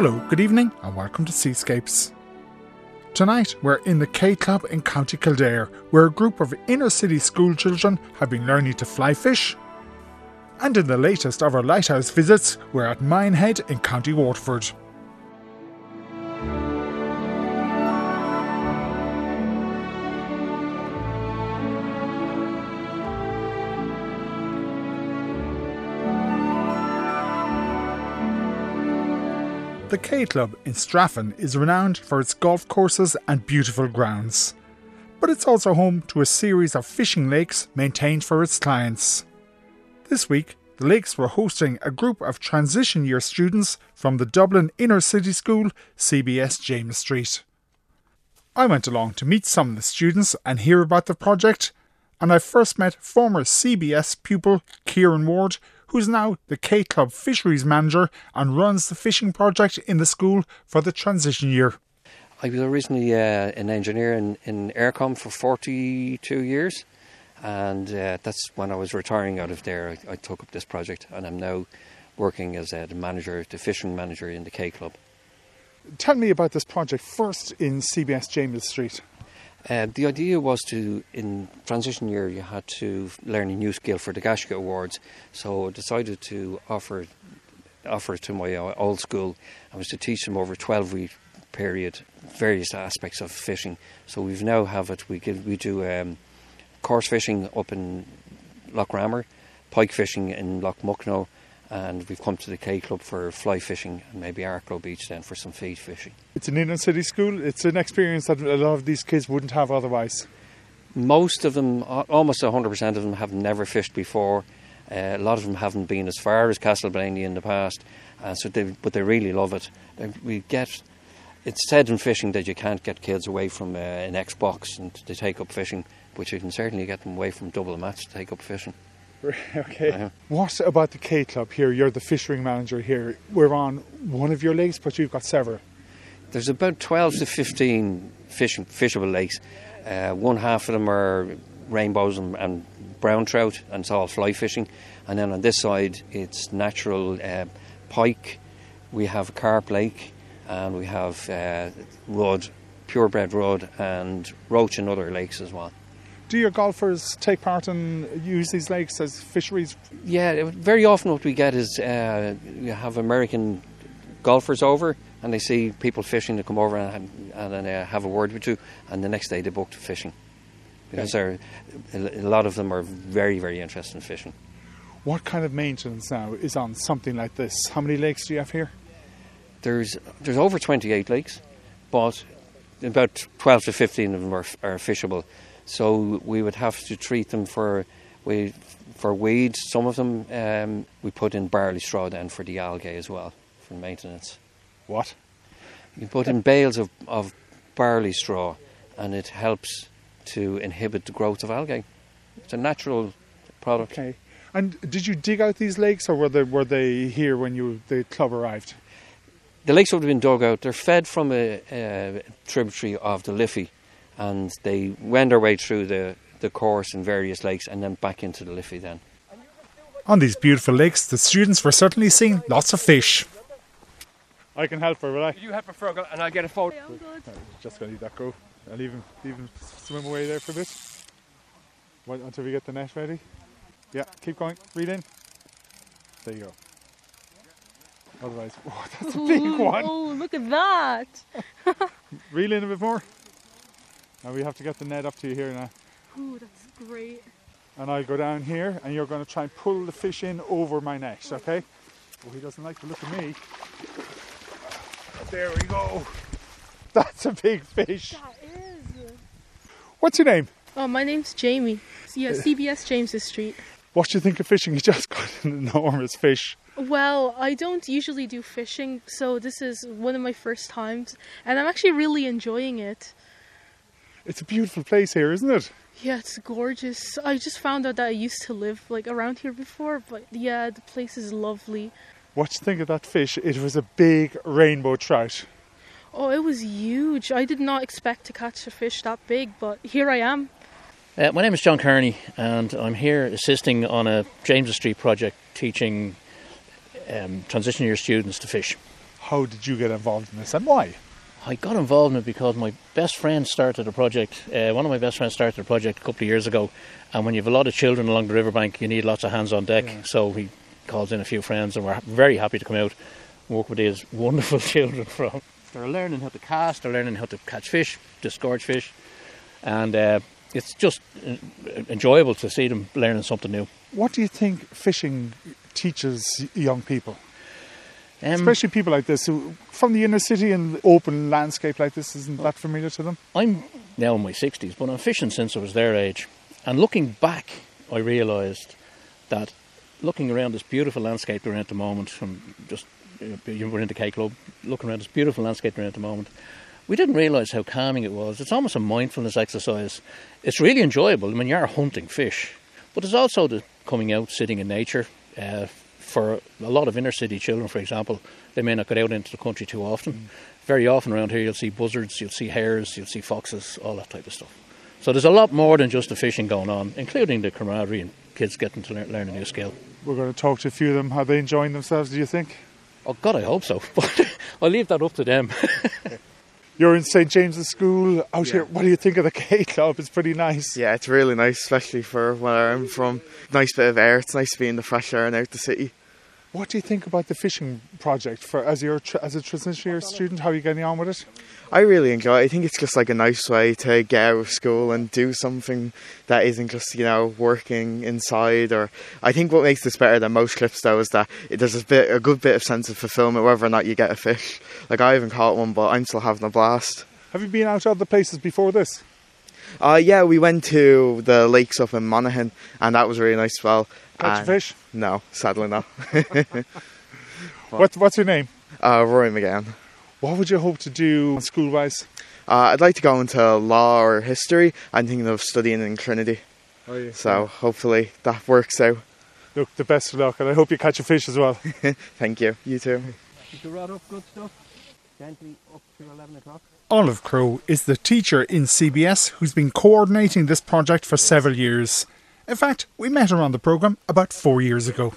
Hello, good evening, and welcome to Seascapes. Tonight, we're in the K Club in County Kildare, where a group of inner city school children have been learning to fly fish. And in the latest of our lighthouse visits, we're at Minehead in County Waterford. The K Club in Straffan is renowned for its golf courses and beautiful grounds. But it's also home to a series of fishing lakes maintained for its clients. This week, the lakes were hosting a group of transition year students from the Dublin Inner City School, CBS James Street. I went along to meet some of the students and hear about the project, and I first met former CBS pupil Kieran Ward, who's now the K Club Fisheries Manager and runs the fishing project in the school for the transition year. I was originally uh, an engineer in, in Eircom for 42 years, and uh, that's when I was retiring out of there. I, I, took up this project, and I'm now working as a manager, the fishing manager in the K Club. Tell me about this project first in CBS James Street. Uh, the idea was to, in transition year, you had to learn a new skill for the Gaisce Awards. So I decided to offer offer to my uh, old school. I was to teach them over a 12 week period various aspects of fishing. So we've now have it. We give, we do um, fishing up in Lough Ramor, pike fishing in Lough Muckno, and we've come to the K Club for fly fishing and maybe Arklow Beach then for some feed fishing. It's an inner city school. It's an experience that a lot of these kids wouldn't have otherwise. Most of them, almost 100% of them, have never fished before. Uh, a lot of them haven't been as far as Castleblayney in the past, uh, so they, but they really love it. We get it's said in fishing that you can't get kids away from uh, an Xbox and to take up fishing, but you can certainly get them away from double a match to take up fishing. okay. Uh-huh. What about the K Club here? You're the fishing manager here. We're on one of your lakes, but you've got several. There's about 12 to 15 fishing, fishable lakes. Uh, one half of them are rainbows and, and, brown trout, and it's all fly fishing. And then on this side, it's natural uh, pike. We have carp lake, and we have uh, rudd, purebred rudd, and roach and other lakes as well do your golfers take part and use these lakes as fisheries? Yeah, very often what we get is uh, you have American golfers over and they see people fishing to come over and, and uh, have a word with you, and the next day they book to fishing because okay. a lot of them are very, very interested in fishing. What kind of maintenance now is on something like this? How many lakes do you have here? There's there's over 28 lakes, but about 12 to 15 of them are, are fishable. So we would have to treat them for we for weeds. Some of them um, we put in barley straw then for the algae as well for maintenance. What? You put in bales of, of barley straw, and it helps to inhibit the growth of algae. It's a natural product. Okay. And did you dig out these lakes, or were they were they here when you the club arrived? The lakes would have been dug out. They're fed from a, a tributary of the Liffey, and they wend their way through the, the course in various lakes and then back into the Liffey then. On these beautiful lakes, the students were certainly seeing lots of fish. I can help her, will I? You help her, Fergal, and I'll get a photo. Yeah, just gonna leave that go. I'll leave him, leave him swim away there for a bit. Wait until we get the net ready. Yeah, keep going. Reel in. There you go. Otherwise, oh, that's a big oh, one. Oh, look at that. Reel in a bit more. And we have to get the net up to you here now. Ooh, that's great. And I'll go down here and you're going to try and pull the fish in over my net, okay? Oh, he doesn't like the look at me. There we go. That's a big fish. That is. What's your name? Oh, my name's Jamie. Yeah, eh. CBS James's Street. What do you think of fishing? You just got an enormous fish. Well, I don't usually do fishing, so this is one of my first times, and I'm actually really enjoying it. It's a beautiful place here, isn't it? Yeah, it's gorgeous. I just found out that I used to live like around here before, but yeah, the place is lovely. What do you think of that fish? It was a big rainbow trout. Oh, it was huge. I did not expect to catch a fish that big, but here I am. Uh, my name is John Carney, and I'm here assisting on a James Street project teaching um, transition year students to fish. How did you get involved in this and why? I got involved in it because my best friend started a project. Uh, one of my best friends started a project a couple of years ago, and when you have a lot of children along the riverbank, you need lots of hands on deck. Yeah. So he calls in a few friends, and we're very happy to come out and work with these wonderful children. From they're learning how to cast, they're learning how to catch fish, disgorge fish, and uh, it's just uh, enjoyable to see them learning something new. What do you think fishing teaches young people? Um, Especially people like this who, from the inner city and open landscape like this, isn't that familiar to them? I'm now in my 60s, but I'm fishing since I was their age. And looking back, I realised that looking around this beautiful landscape at the moment, from just you were in the K Club, looking around this beautiful landscape at the moment, we didn't realise how calming it was. It's almost a mindfulness exercise. It's really enjoyable. I mean, you are hunting fish, but there's also the coming out, sitting in nature. Uh, for a lot of inner city children, for example, they may not get out into the country too often. Mm. Very often around here, you'll see buzzards, you'll see hares, you'll see foxes, all that type of stuff. So there's a lot more than just the fishing going on, including the camaraderie and kids getting to learn, learn a new skill. We're going to talk to a few of them. Are they enjoying themselves, do you think? Oh God, I hope so. But I'll leave that up to them. You're in St James's School out Yeah. here. What do you think of the K Club? It's pretty nice. Yeah, it's really nice, especially for where I'm from. Nice bit of air. It's nice to be in the fresh air and out the city. What do you think about the fishing project for as you're as a transition year student? How are you getting on with it? I really enjoy it. I think it's just like a nice way to get out of school and do something that isn't just, you know, working inside or I think what makes this better than most trips though is that it, there's a bit a good bit of sense of fulfillment whether or not you get a fish. Like I haven't caught one but I'm still having a blast. Have you been out other places before this? Uh yeah, we went to the lakes up in Monaghan and that was really nice as well. Catch a And- fish? No, sadly not. What, what's your name? Uh Roy McGann. What would you hope to do school wise? Uh, I'd like to go into law or history. I'm thinking of studying in Trinity, Oh, yeah. so hopefully that works out. Look, the best of luck, and I hope you catch a fish as well. Thank you. You too. the rod up, good stuff. Gently up to 11. Olive Crow is the teacher in CBS who's been coordinating this project for several years. In fact, we met her on the programme about four years ago.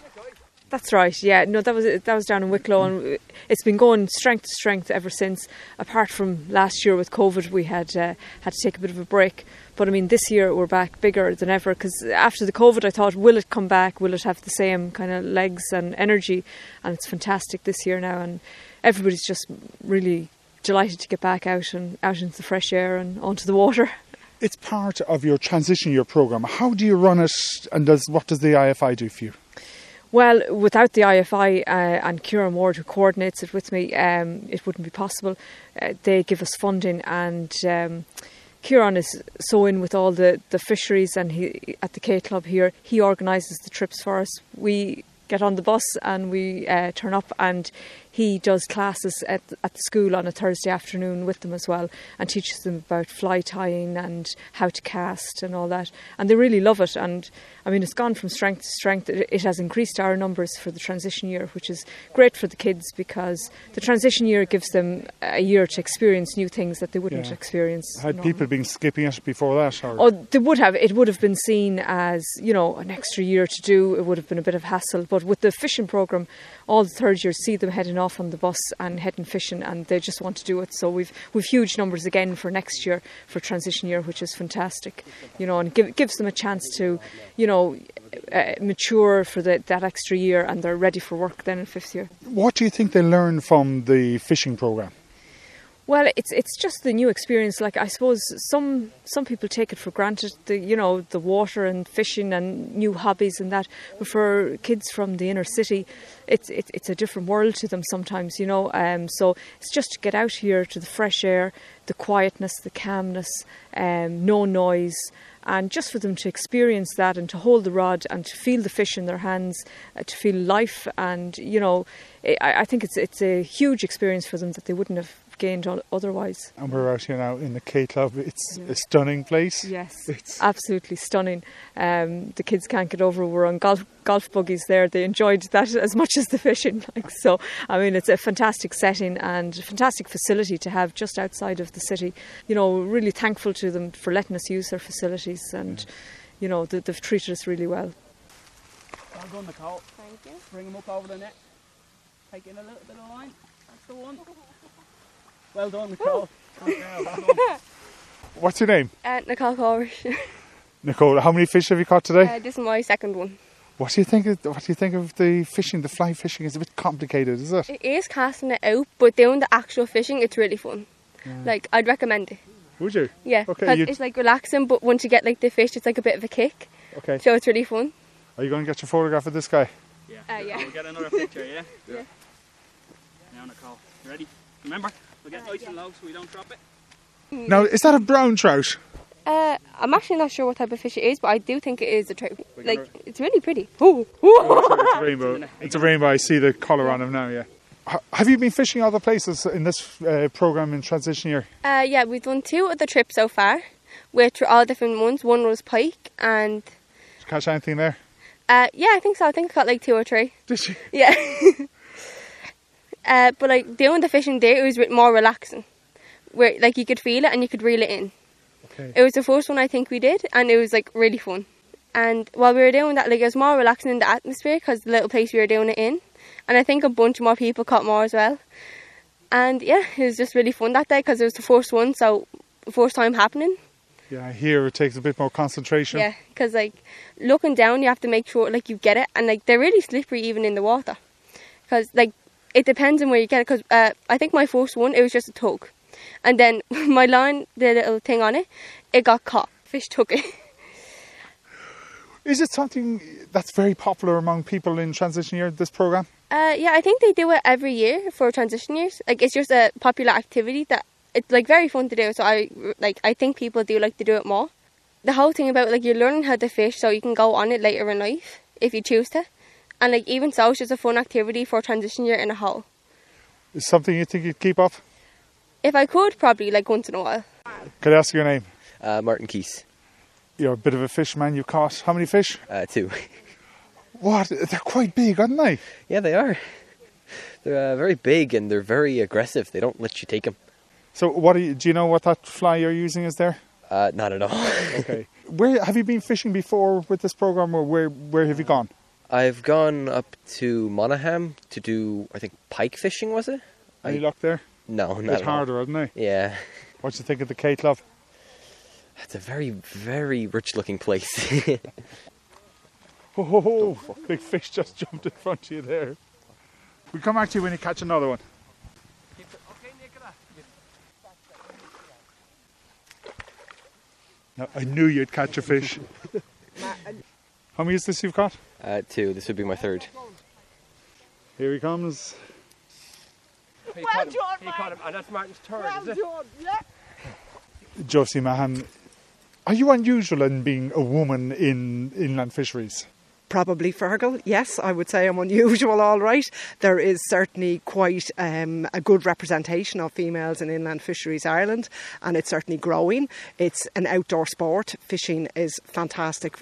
That's right. Yeah, no, that was that was down in Wicklow, and it's been going strength to strength ever since. Apart from last year with COVID, we had uh, had to take a bit of a break. But I mean, this year we're back bigger than ever because after the COVID, I thought, will it come back? Will it have the same kind of legs and energy? And it's fantastic this year now, and everybody's just really delighted to get back out and out into the fresh air and onto the water. It's part of your transition year programme. How do you run it, and does what does the IFI do for you? Well, without the IFI uh, and Kieran Ward, who coordinates it with me, um, it wouldn't be possible. Uh, they give us funding, and um, Kieran is so in with all the, the fisheries, and he at the K Club here, he organises the trips for us. We get on the bus and we uh, turn up, and he does classes at, at the school on a Thursday afternoon with them as well, and teaches them about fly tying and how to cast and all that. And they really love it. And I mean, it's gone from strength to strength. It, it has increased our numbers for the transition year, which is great for the kids because the transition year gives them a year to experience new things that they wouldn't Yeah. experience. Had normally. people been skipping it before that? Or? Oh, they would have. It would have been seen as you know an extra year to do. It would have been a bit of hassle. But with the fishing program, all the third years see them heading off on the bus and heading fishing, and they just want to do it. So we've we've huge numbers again for next year for transition year, which is fantastic. You know, and give, gives them a chance to, you know, uh, mature for the, that extra year, and they're ready for work then in fifth year. What do you think they learn from the fishing programme? Well, it's it's just the new experience. Like I suppose some some people take it for granted, the you know the water and fishing and new hobbies and that. But for kids from the inner city, it's it's, it's a different world to them sometimes. You know, um, so it's just to get out here to the fresh air, the quietness, the calmness, um, no noise. And just for them to experience that and to hold the rod and to feel the fish in their hands, uh, to feel life, and you know, I, I think it's it's a huge experience for them that they wouldn't have gained o- otherwise. And we're out here now in the K Club. It's a stunning place. Yes, It's- absolutely stunning. Um, the kids can't get over. We're on golf golf buggies there. They enjoyed that as much as the fishing. Like so, I mean, it's a fantastic setting and a fantastic facility to have just outside of the city. You know, really thankful to them for letting us use their facilities, and you know, they, they've treated us really well. Well done, Nicole. Thank you. Bring them up over the net. Take in a little bit of line. Well done, Nicole. What's your name? Uh, Nicole Corish. Nicole, how many fish have you caught today? Uh, this is my second one. what do you think? Of, what do you think of the fishing? The fly fishing is a bit complicated, is it? It is casting it out, but doing the actual fishing, it's really fun. Like, I'd recommend it. Would you? Yeah, Okay, it's like relaxing, but once you get like the fish, it's like a bit of a kick. Okay. So it's really fun. Are you going to get your photograph of this guy? Uh, yeah. We'll get another picture, yeah? Yeah. Now, Nicole, you ready? Remember, we'll get nice and low so we don't drop it. Now, is that a brown trout? Uh, I'm actually not sure what type of fish it is, but I do think it is a trout. Like, gonna- it's really pretty. Ooh. Oh, it's, a, it's a rainbow. It's a rainbow. I see the colour on him now. Yeah. Have you been fishing other places in this uh, program in transition year? Uh, yeah, we've done two of the trips so far, which were all different ones. One was pike, and Did you catch anything there? uh, yeah, I think so. I think I caught like two or three. Did you? Yeah. uh, but like doing the fishing there, it was a bit more relaxing, where like you could feel it and you could reel it in. Okay. It was the first one I think we did, and it was like really fun. And while we were doing that, like it was more relaxing in the atmosphere because the little place we were doing it in, and I think a bunch more people caught more as well. And yeah, it was just really fun that day because it was the first one, so first time happening. Yeah, here it takes a bit more concentration. Yeah, because like looking down, you have to make sure like you get it, and like they're really slippery even in the water. Because like it depends on where you get it. Because uh, I think my first one it was just a tug, and then my line, the little thing on it, it got caught. Fish took it. Is it something that's very popular among people in transition year? This program? Uh, yeah, I think they do it every year for transition years. Like it's just a popular activity that it's like very fun to do. So I like I think people do like to do it more. The whole thing about like you're learning how to fish, so you can go on it later in life if you choose to, and like even so, it's just a fun activity for transition year in a whole. Is something you think you'd keep up? If I could, probably like once in a while. Could I ask your name? Uh, Martin Keys, You're a bit of a fisherman. You caught how many fish? uh, too. What? They're quite big, aren't they? yeah, they are. They're uh, very big and they're very aggressive. They don't let you take them. So, what do you, do you know what that fly you're using is there? Uh, not at all. Okay. where have you been fishing before with this program, or where where have you gone? I've gone up to Monaghan to do, I think, pike fishing, was it? Any I- luck there? No, A not bit at all. harder, isn't they? Yeah. What do you think of the K Club? It's a very, very rich looking place. Oh, ho, ho. big fish just jumped in front of you there. We'll come back to you when you catch another one. Now, I knew you'd catch a fish. How many is this you've got? Uh, two. This would be my third. Here he comes. He caught him. He caught him. And that's Martin's third, is it? Josie Mahan, are you unusual in being a woman in inland fisheries? Probably Fergal, yes, I would say I'm unusual, all right. There is certainly quite um, a good representation of females in inland fisheries Ireland, and it's certainly growing. It's an outdoor sport. Fishing is fantastic.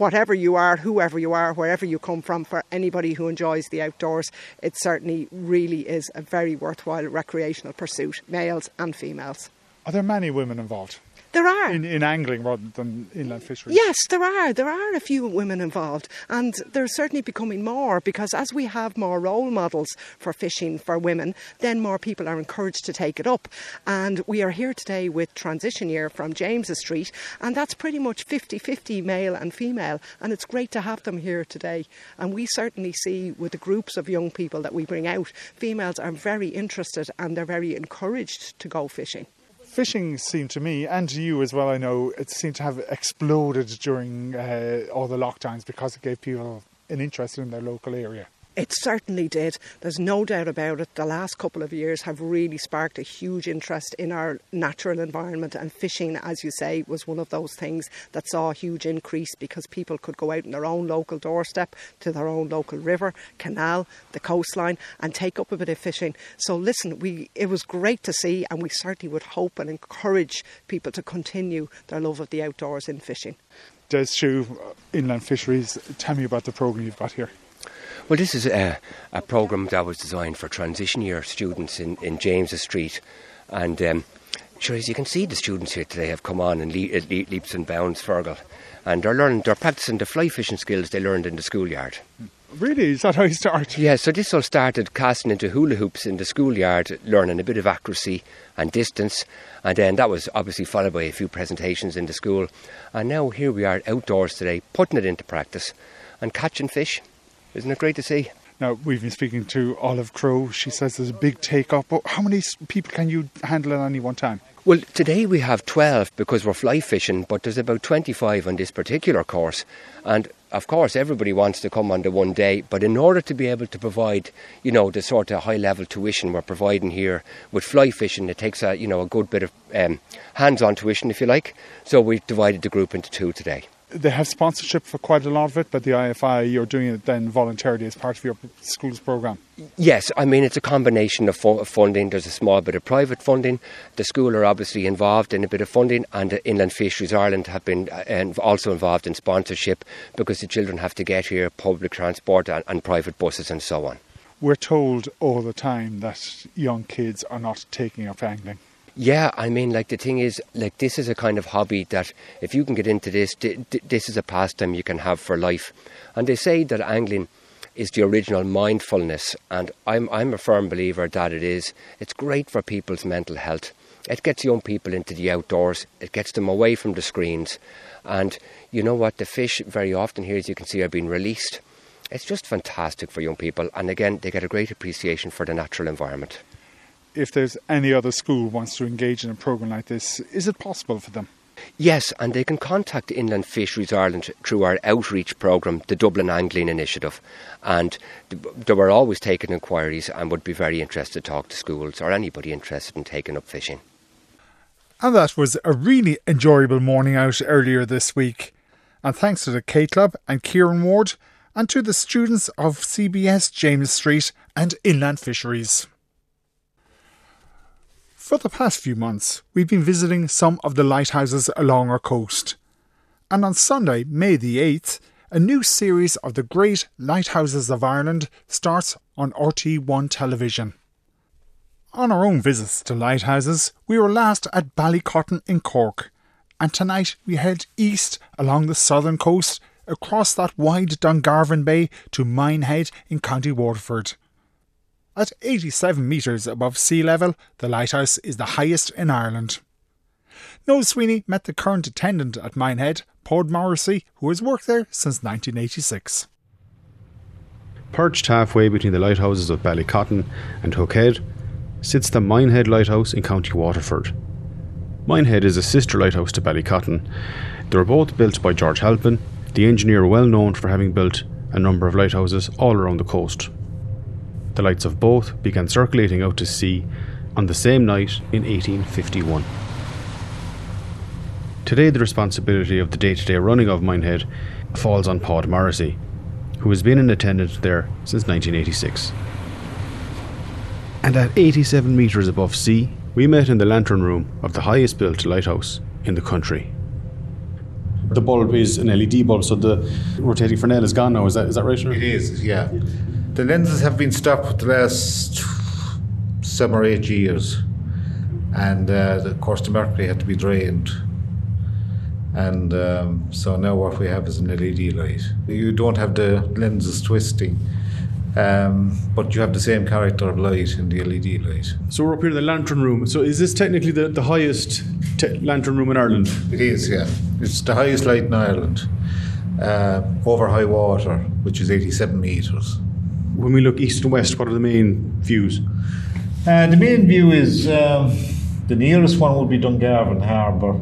Whatever you are, whoever you are, wherever you come from, for anybody who enjoys the outdoors, it certainly really is a very worthwhile recreational pursuit, males and females. Are there many women involved There are. in, in angling rather than inland fisheries? Yes, there are. There are a few women involved, and they're certainly becoming more because as we have more role models for fishing for women, then more people are encouraged to take it up. And we are here today with Transition Year from James's Street, and that's pretty much 50 50 male and female, and it's great to have them here today. And we certainly see with the groups of young people that we bring out, females are very interested and they're very encouraged to go fishing. Fishing seemed to me, and to you as well, I know, it seemed to have exploded during uh, all the lockdowns because it gave people an interest in their local area. It certainly did. There's no doubt about it. The last couple of years have really sparked a huge interest in our natural environment, and fishing, as you say, was one of those things that saw a huge increase because people could go out in their own local doorstep to their own local river, canal, the coastline, and take up a bit of fishing. So, listen, we it was great to see, and we certainly would hope and encourage people to continue their love of the outdoors in fishing. Des Chew, uh, Inland Fisheries, tell me about the programme you've got here. Well, this is a, a programme that was designed for transition year students in, in James's Street. And um, sure, as you can see, the students here today have come on in le- uh, le- leaps and bounds, Fergal. And they're learning, they're practicing the fly fishing skills they learned in the schoolyard. Really? Is that how you start? Yeah, so this all started casting into hula hoops in the schoolyard, learning a bit of accuracy and distance, and then that was obviously followed by a few presentations in the school. And now here we are outdoors today, putting it into practice and catching fish. Isn't it great to see? Now, we've been speaking to Olive Crow. She says there's a big take up. But how many people can you handle at any one time? Well, today we have 12 because we're fly fishing, but there's about 25 on this particular course. And of course, everybody wants to come on the one day, but in order to be able to provide, you know, the sort of high level tuition we're providing here with fly fishing, it takes a, you know, a good bit of um, hands on tuition, if you like. So we've divided the group into two today. They have sponsorship for quite a lot of it, but the IFI, you're doing it then voluntarily as part of your school's programme. Yes, I mean, it's a combination of fu- of funding. There's a small bit of private funding. The school are obviously involved in a bit of funding, and Inland Fisheries Ireland have been uh, also involved in sponsorship because the children have to get here, public transport and, and private buses and so on. We're told all the time that young kids are not taking up angling. Yeah, I mean, like the thing is, like this is a kind of hobby that if you can get into this, this is a pastime you can have for life. And they say that angling is the original mindfulness, and I'm I'm a firm believer that it is. It's great for people's mental health. It gets young people into the outdoors. It gets them away from the screens, and you know what? The fish very often here, as you can see, are being released. It's just fantastic for young people, and again, they get a great appreciation for the natural environment. If there's any other school wants to engage in a programme like this, is it possible for them? Yes, and they can contact Inland Fisheries Ireland through our outreach programme, the Dublin Angling Initiative. And th- they were always taking inquiries and would be very interested to talk to schools or anybody interested in taking up fishing. And that was a really enjoyable morning out earlier this week. And thanks to the K Club and Kieran Ward, and to the students of CBS James Street and Inland Fisheries. For the past few months, we've been visiting some of the lighthouses along our coast. And on Sunday, May the 8th, a new series of the Great Lighthouses of Ireland starts on RTÉ One television. On our own visits to lighthouses, we were last at Ballycotton in Cork, and tonight we head east along the southern coast across that wide Dungarvan Bay to Minehead in County Waterford. At 87 metres above sea level, the lighthouse is the highest in Ireland. Noel Sweeney met the current attendant at Minehead, Pod Morrissey, who has worked there since 1986. Perched halfway between the lighthouses of Ballycotton and Hookhead sits the Minehead Lighthouse in County Waterford. Minehead is a sister lighthouse to Ballycotton. They were both built by George Halpin, the engineer well known for having built a number of lighthouses all around the coast. The lights of both began circulating out to sea on the same night in 1851. Today, the responsibility of the day to day running of Minehead falls on Pod Morrissey, who has been in attendance there since 1986. And at 87 metres above sea, we met in the lantern room of the highest built lighthouse in the country. The bulb is an LED bulb, so the rotating Fresnel is gone now. Is that is that right? Sir? It is, yeah. The lenses have been stopped for the last seven or eight years, and uh, of course the mercury had to be drained. And um, so now what we have is an LED light. You don't have the lenses twisting, um, but you have the same character of light in the LED light. So we're up here in the lantern room. So is this technically the, the highest te- lantern room in Ireland? It is, yeah. It's the highest light in Ireland, uh, over high water, which is 87 metres. When we look east and west, what are the main views? Uh, the main view is um, the nearest one would be Dungarvan Harbour,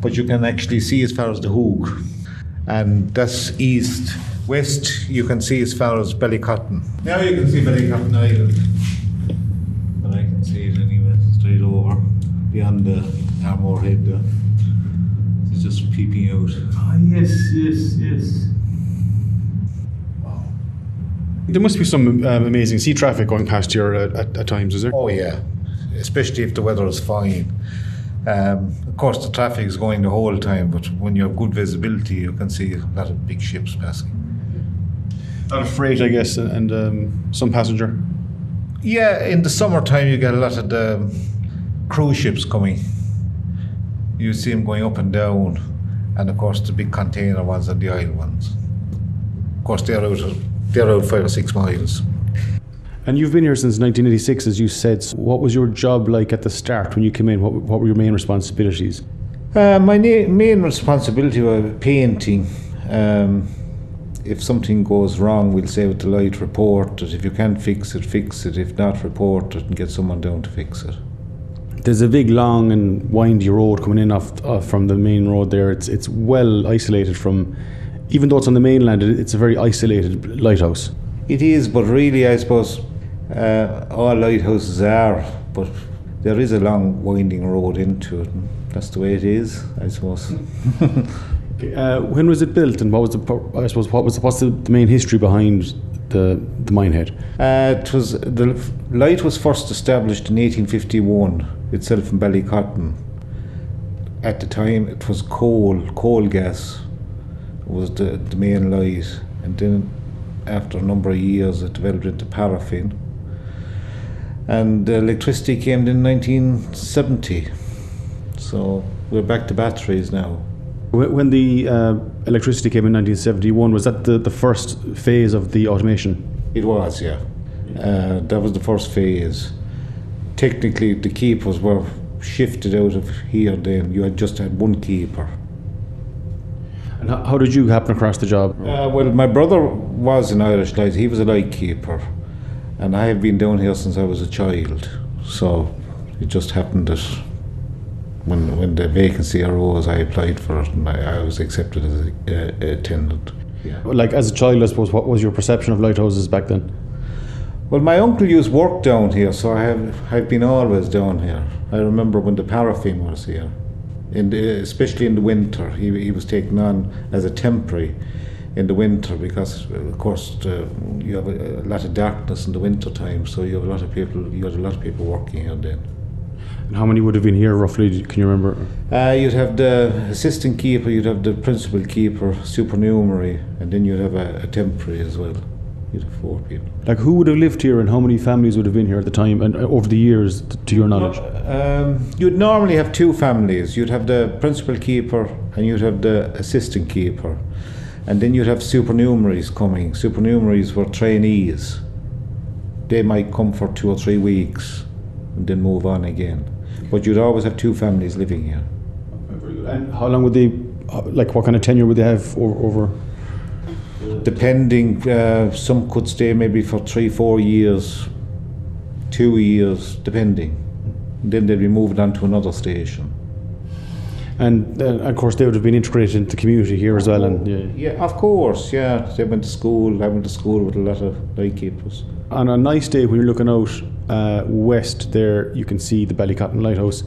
but you can actually see as far as the Hook, and that's east. West, you can see as far as Ballycotton. Now you can see Ballycotton Island, and I can see it anyway, straight over beyond the Ardmore Head there. It's just peeping out. Ah, yes, yes, yes. There must be some um, amazing sea traffic going past here at, at, at times, is there? Oh yeah, especially if the weather is fine. Um, of course, the traffic is going the whole time, but when you have good visibility, you can see a lot of big ships passing. A lot of freight, I guess, and um, some passenger. Yeah, in the summertime, you get a lot of the cruise ships coming. You see them going up and down, and of course, the big container ones and the oil ones. Of course, they're out of they're out five or six miles. And you've been here since 1986, as you said. So what was your job like at the start when you came in? What, what were your main responsibilities? Uh, my na- main responsibility was painting. Um, if something goes wrong, we'll say with the light, report it. If you can't fix it, fix it. If not, report it and get someone down to fix it. There's a big, long, and windy road coming in off uh, from the main road there. It's it's well isolated from, even though it's on the mainland, it's a very isolated lighthouse. It is, but really, I suppose uh, all lighthouses are. But there is a long, winding road into it. That's the way it is, I suppose. Uh, when was it built, and what was the I suppose what was the, what's the, the main history behind the the minehead? Uh, it was the light was first established in 1851 itself in Ballycotton. At the time, it was coal, coal gas was the, the main light, and then after a number of years, it developed into paraffin. And the electricity came in 1970, so we're back to batteries now. When when the uh, electricity came in 1971, was that the, the first phase of the automation? It was, yeah. Uh, that was the first phase. Technically, the keepers were shifted out of here. Then you had just had one keeper. And how, did you happen across the job? Uh, well, my brother was an Irish light. He was a light keeper, and I have been down here since I was a child. So it just happened that when when the vacancy arose, I applied for it, and I, I was accepted as a, a attendant. Yeah. Like as a child, I suppose, what was your perception of lighthouses back then? Well, my uncle used work down here, so I have I've been always down here. I remember when the paraffin was here, in the, especially in the winter. He, he was taken on as a temporary in the winter because, of course, the, you have a, a lot of darkness in the winter time. So you have a lot of people. You had a lot of people working here then. And how many would have been here roughly? Can you remember? Uh, you'd have the assistant keeper, you'd have the principal keeper, supernumerary, and then you'd have a, a temporary as well. You'd have four people. Like who would have lived here, and how many families would have been here at the time, and uh, over the years, to your knowledge? Um, you'd normally have two families. You'd have the principal keeper and you'd have the assistant keeper. And then you'd have supernumeraries coming. Supernumeraries were trainees. They might come for two or three weeks and then move on again. But you'd always have two families living here. And how long would they, uh, like, what kind of tenure would they have over? over? Depending, uh, some could stay maybe for three, four years, two years, depending. Then they'd be moved on to another station. And uh, of course, they would have been integrated into the community here as well. And yeah. Yeah, of course, yeah. They went to school. I went to school with a lot of lightkeepers. on a nice day when you're looking out uh, west, there you can see the Ballycotton Lighthouse.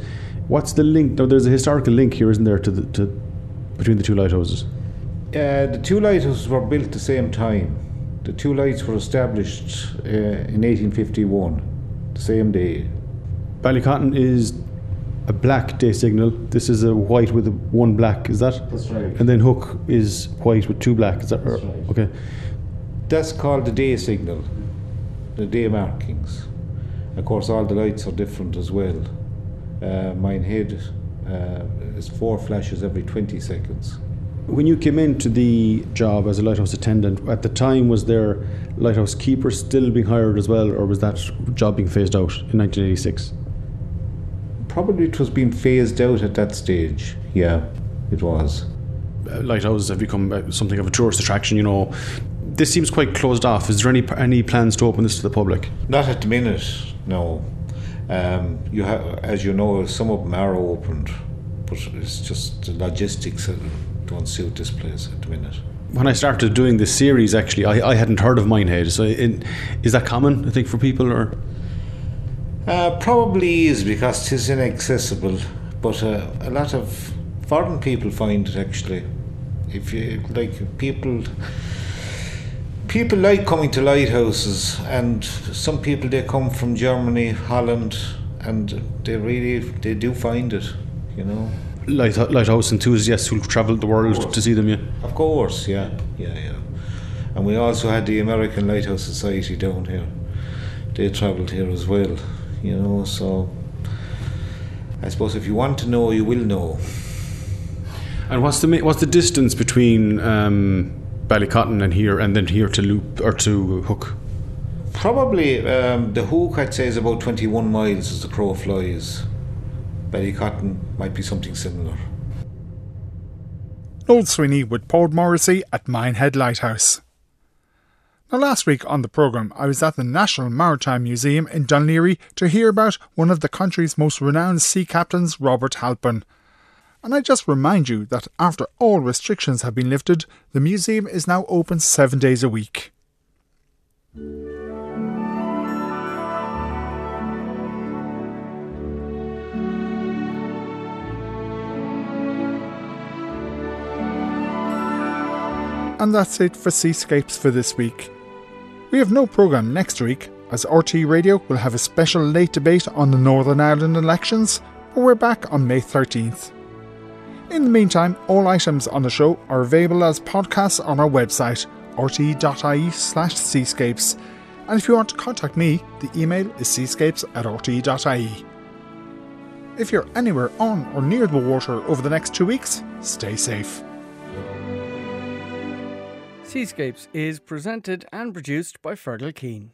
What's the link? Now, there's a historical link here, isn't there, to the to between the two lighthouses? Uh, the two lighthouses were built the same time. The two lights were established uh, in 1851, the same day. Ballycotton is a black day signal. This is a white with a one black. Is that? That's right. And then Hook is white with two black. Is that That's right? Okay. That's called the day signal, the day markings. Of course, all the lights are different as well. Uh, Minehead uh, is four flashes every 20 seconds. When you came into the job as a lighthouse attendant, at the time was there lighthouse keeper still being hired as well, or was that job being phased out in 1986? Probably it was being phased out at that stage. Yeah, it was. uh, lighthouses have become uh, something of a tourist attraction. You know, this seems quite closed off. Is there any any plans to open this to the public? Not at the minute, no. Um, you have, as you know, some of them are opened, but it's just the logistics that don't suit this place at the minute. When I started doing this series, actually, I, I hadn't heard of Minehead. So, in, is that common? I think for people, or Uh, probably is because it is inaccessible, but uh, a lot of foreign people find it actually. If you like, people people like coming to lighthouses, and some people they come from Germany, Holland, and they really they do find it, you know. Light, lighthouse enthusiasts who travel the world to see them? Yeah. Of course, yeah, yeah, yeah. And we also had the American Lighthouse Society down here. They travelled here as well, you know. So I suppose if you want to know, you will know. And what's the what's the distance between um, Ballycotton and here, and then here to Loop or to Hook? Probably um, the Hook, I'd say, is about 21 miles as the crow flies. Ballycotton might be something similar. Noel Sweeney with Paul Morrissey at Minehead Lighthouse. Now, last week on the programme, I was at the National Maritime Museum in Laoghaire to hear about one of the country's most renowned sea captains, Robert Halpin. And I just remind you that after all restrictions have been lifted, the museum is now open seven days a week. And that's it for Seascapes for this week. We have no programme next week, as RTÉ Radio will have a special late debate on the Northern Ireland elections, but we're back on May 13th. In the meantime, all items on the show are available as podcasts on our website, rte.ie slash seascapes, And if you want to contact me, the email is seascapes at rte.ie. If you're anywhere on or near the water over the next two weeks, stay safe. Seascapes is presented and produced by Fergal Keane.